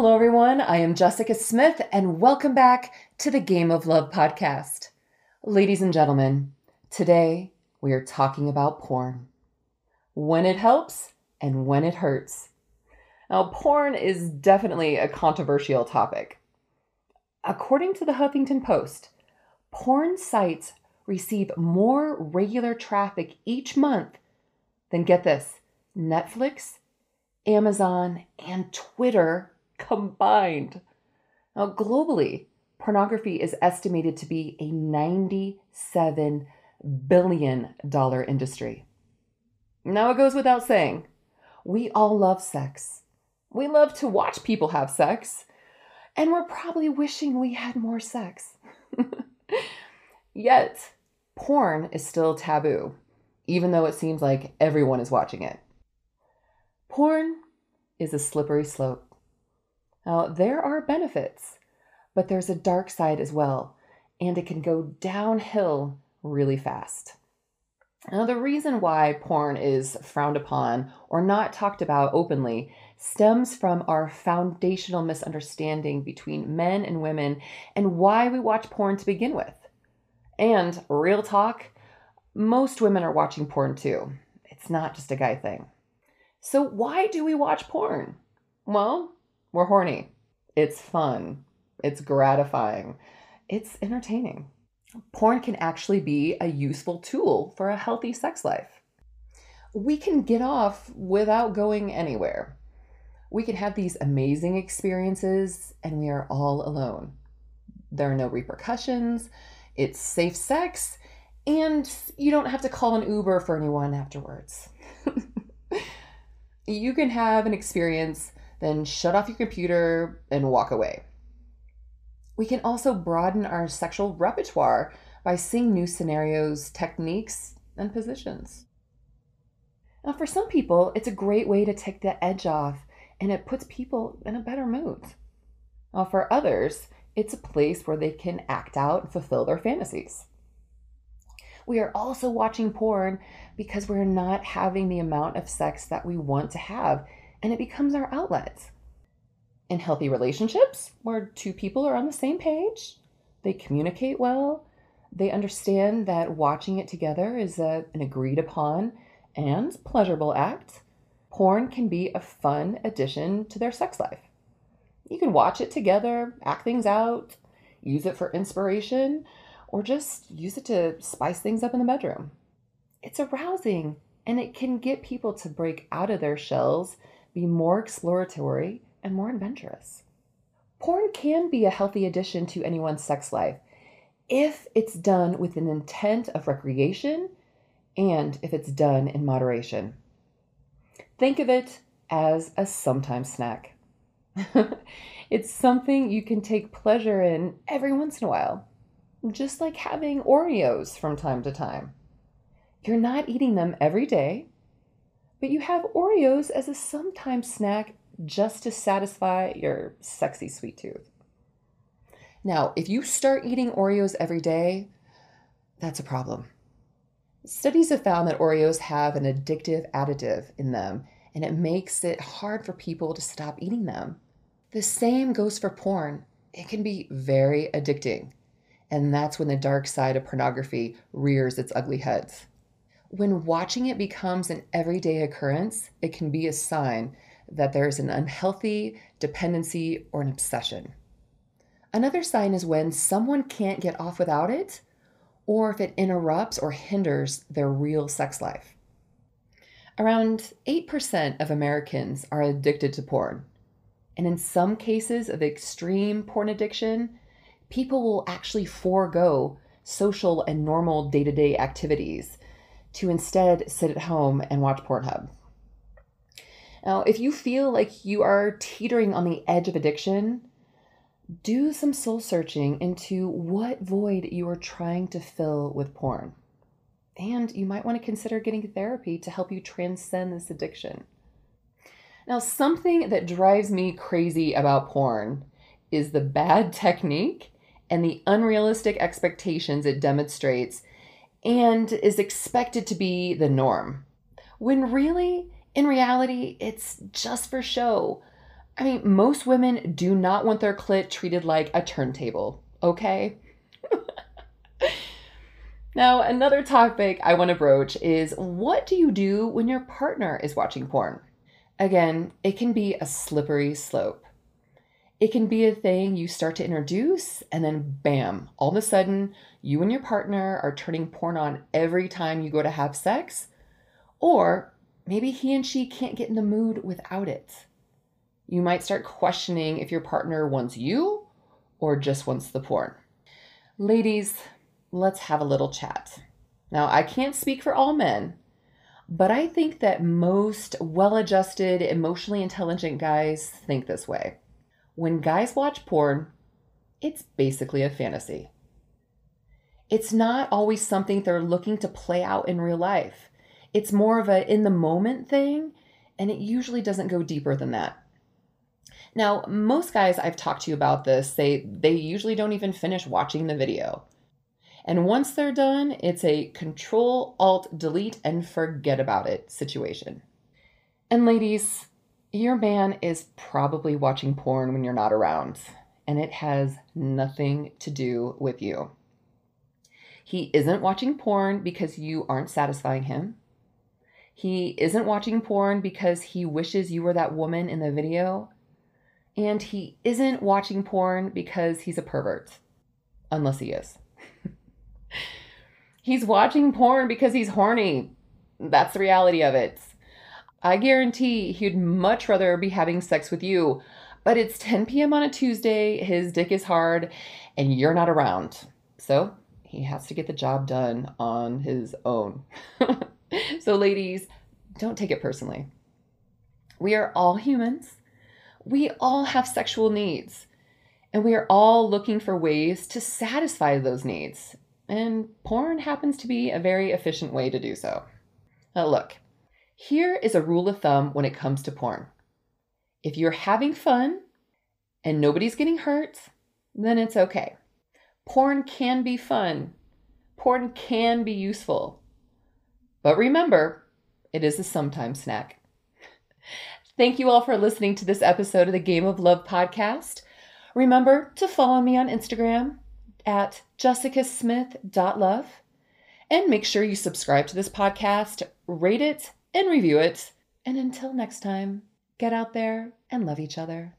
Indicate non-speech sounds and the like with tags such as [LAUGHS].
Hello, everyone. I am Jessica Smith, and welcome back to the Game of Love podcast. Ladies and gentlemen, today we are talking about porn when it helps and when it hurts. Now, porn is definitely a controversial topic. According to the Huffington Post, porn sites receive more regular traffic each month than get this Netflix, Amazon, and Twitter combined. Now, globally, pornography is estimated to be a $97 billion industry. Now, it goes without saying, we all love sex. We love to watch people have sex, and we're probably wishing we had more sex. [LAUGHS] Yet, porn is still taboo, even though it seems like everyone is watching it. Porn is a slippery slope. Now, there are benefits, but there's a dark side as well, and it can go downhill really fast. Now, the reason why porn is frowned upon or not talked about openly stems from our foundational misunderstanding between men and women and why we watch porn to begin with. And real talk, most women are watching porn too. It's not just a guy thing. So, why do we watch porn? Well, we're horny. It's fun. It's gratifying. It's entertaining. Porn can actually be a useful tool for a healthy sex life. We can get off without going anywhere. We can have these amazing experiences and we are all alone. There are no repercussions, it's safe sex, and you don't have to call an Uber for anyone afterwards. [LAUGHS] you can have an experience then shut off your computer and walk away. We can also broaden our sexual repertoire by seeing new scenarios, techniques, and positions. Now, for some people, it's a great way to take the edge off and it puts people in a better mood. Now, for others, it's a place where they can act out and fulfill their fantasies. We are also watching porn because we're not having the amount of sex that we want to have and it becomes our outlet. In healthy relationships, where two people are on the same page, they communicate well, they understand that watching it together is a, an agreed upon and pleasurable act, porn can be a fun addition to their sex life. You can watch it together, act things out, use it for inspiration, or just use it to spice things up in the bedroom. It's arousing and it can get people to break out of their shells be more exploratory and more adventurous. Porn can be a healthy addition to anyone's sex life if it's done with an intent of recreation and if it's done in moderation. Think of it as a sometimes snack. [LAUGHS] it's something you can take pleasure in every once in a while, just like having Oreos from time to time. You're not eating them every day, but you have Oreos as a sometimes snack just to satisfy your sexy sweet tooth. Now, if you start eating Oreos every day, that's a problem. Studies have found that Oreos have an addictive additive in them, and it makes it hard for people to stop eating them. The same goes for porn. It can be very addicting, and that's when the dark side of pornography rears its ugly heads. When watching it becomes an everyday occurrence, it can be a sign that there's an unhealthy dependency or an obsession. Another sign is when someone can't get off without it, or if it interrupts or hinders their real sex life. Around 8% of Americans are addicted to porn. And in some cases of extreme porn addiction, people will actually forego social and normal day to day activities to instead sit at home and watch Pornhub. Now, if you feel like you are teetering on the edge of addiction, do some soul searching into what void you are trying to fill with porn. And you might want to consider getting therapy to help you transcend this addiction. Now, something that drives me crazy about porn is the bad [LAUGHS] technique and the unrealistic expectations it demonstrates and is expected to be the norm. When really, in reality, it's just for show. I mean, most women do not want their clit treated like a turntable, okay? [LAUGHS] now, another topic I want to broach is what do you do when your partner is watching porn? Again, it can be a slippery slope. It can be a thing you start to introduce, and then bam, all of a sudden, you and your partner are turning porn on every time you go to have sex. Or maybe he and she can't get in the mood without it. You might start questioning if your partner wants you or just wants the porn. Ladies, let's have a little chat. Now, I can't speak for all men, but I think that most well adjusted, emotionally intelligent guys think this way. When guys watch porn, it's basically a fantasy. It's not always something they're looking to play out in real life. It's more of a in the moment thing, and it usually doesn't go deeper than that. Now, most guys I've talked to about this say they usually don't even finish watching the video. And once they're done, it's a control, alt, delete, and forget about it situation. And ladies, your man is probably watching porn when you're not around, and it has nothing to do with you. He isn't watching porn because you aren't satisfying him. He isn't watching porn because he wishes you were that woman in the video. And he isn't watching porn because he's a pervert. Unless he is. [LAUGHS] he's watching porn because he's horny. That's the reality of it. I guarantee he'd much rather be having sex with you. But it's 10 p.m. on a Tuesday, his dick is hard, and you're not around. So he has to get the job done on his own. [LAUGHS] so, ladies, don't take it personally. We are all humans. We all have sexual needs. And we are all looking for ways to satisfy those needs. And porn happens to be a very efficient way to do so. Now, look, here is a rule of thumb when it comes to porn if you're having fun and nobody's getting hurt, then it's okay. Porn can be fun, porn can be useful. But remember, it is a sometimes snack. [LAUGHS] Thank you all for listening to this episode of the Game of Love podcast. Remember to follow me on Instagram at jessicasmith.love and make sure you subscribe to this podcast, rate it, and review it. And until next time, get out there and love each other.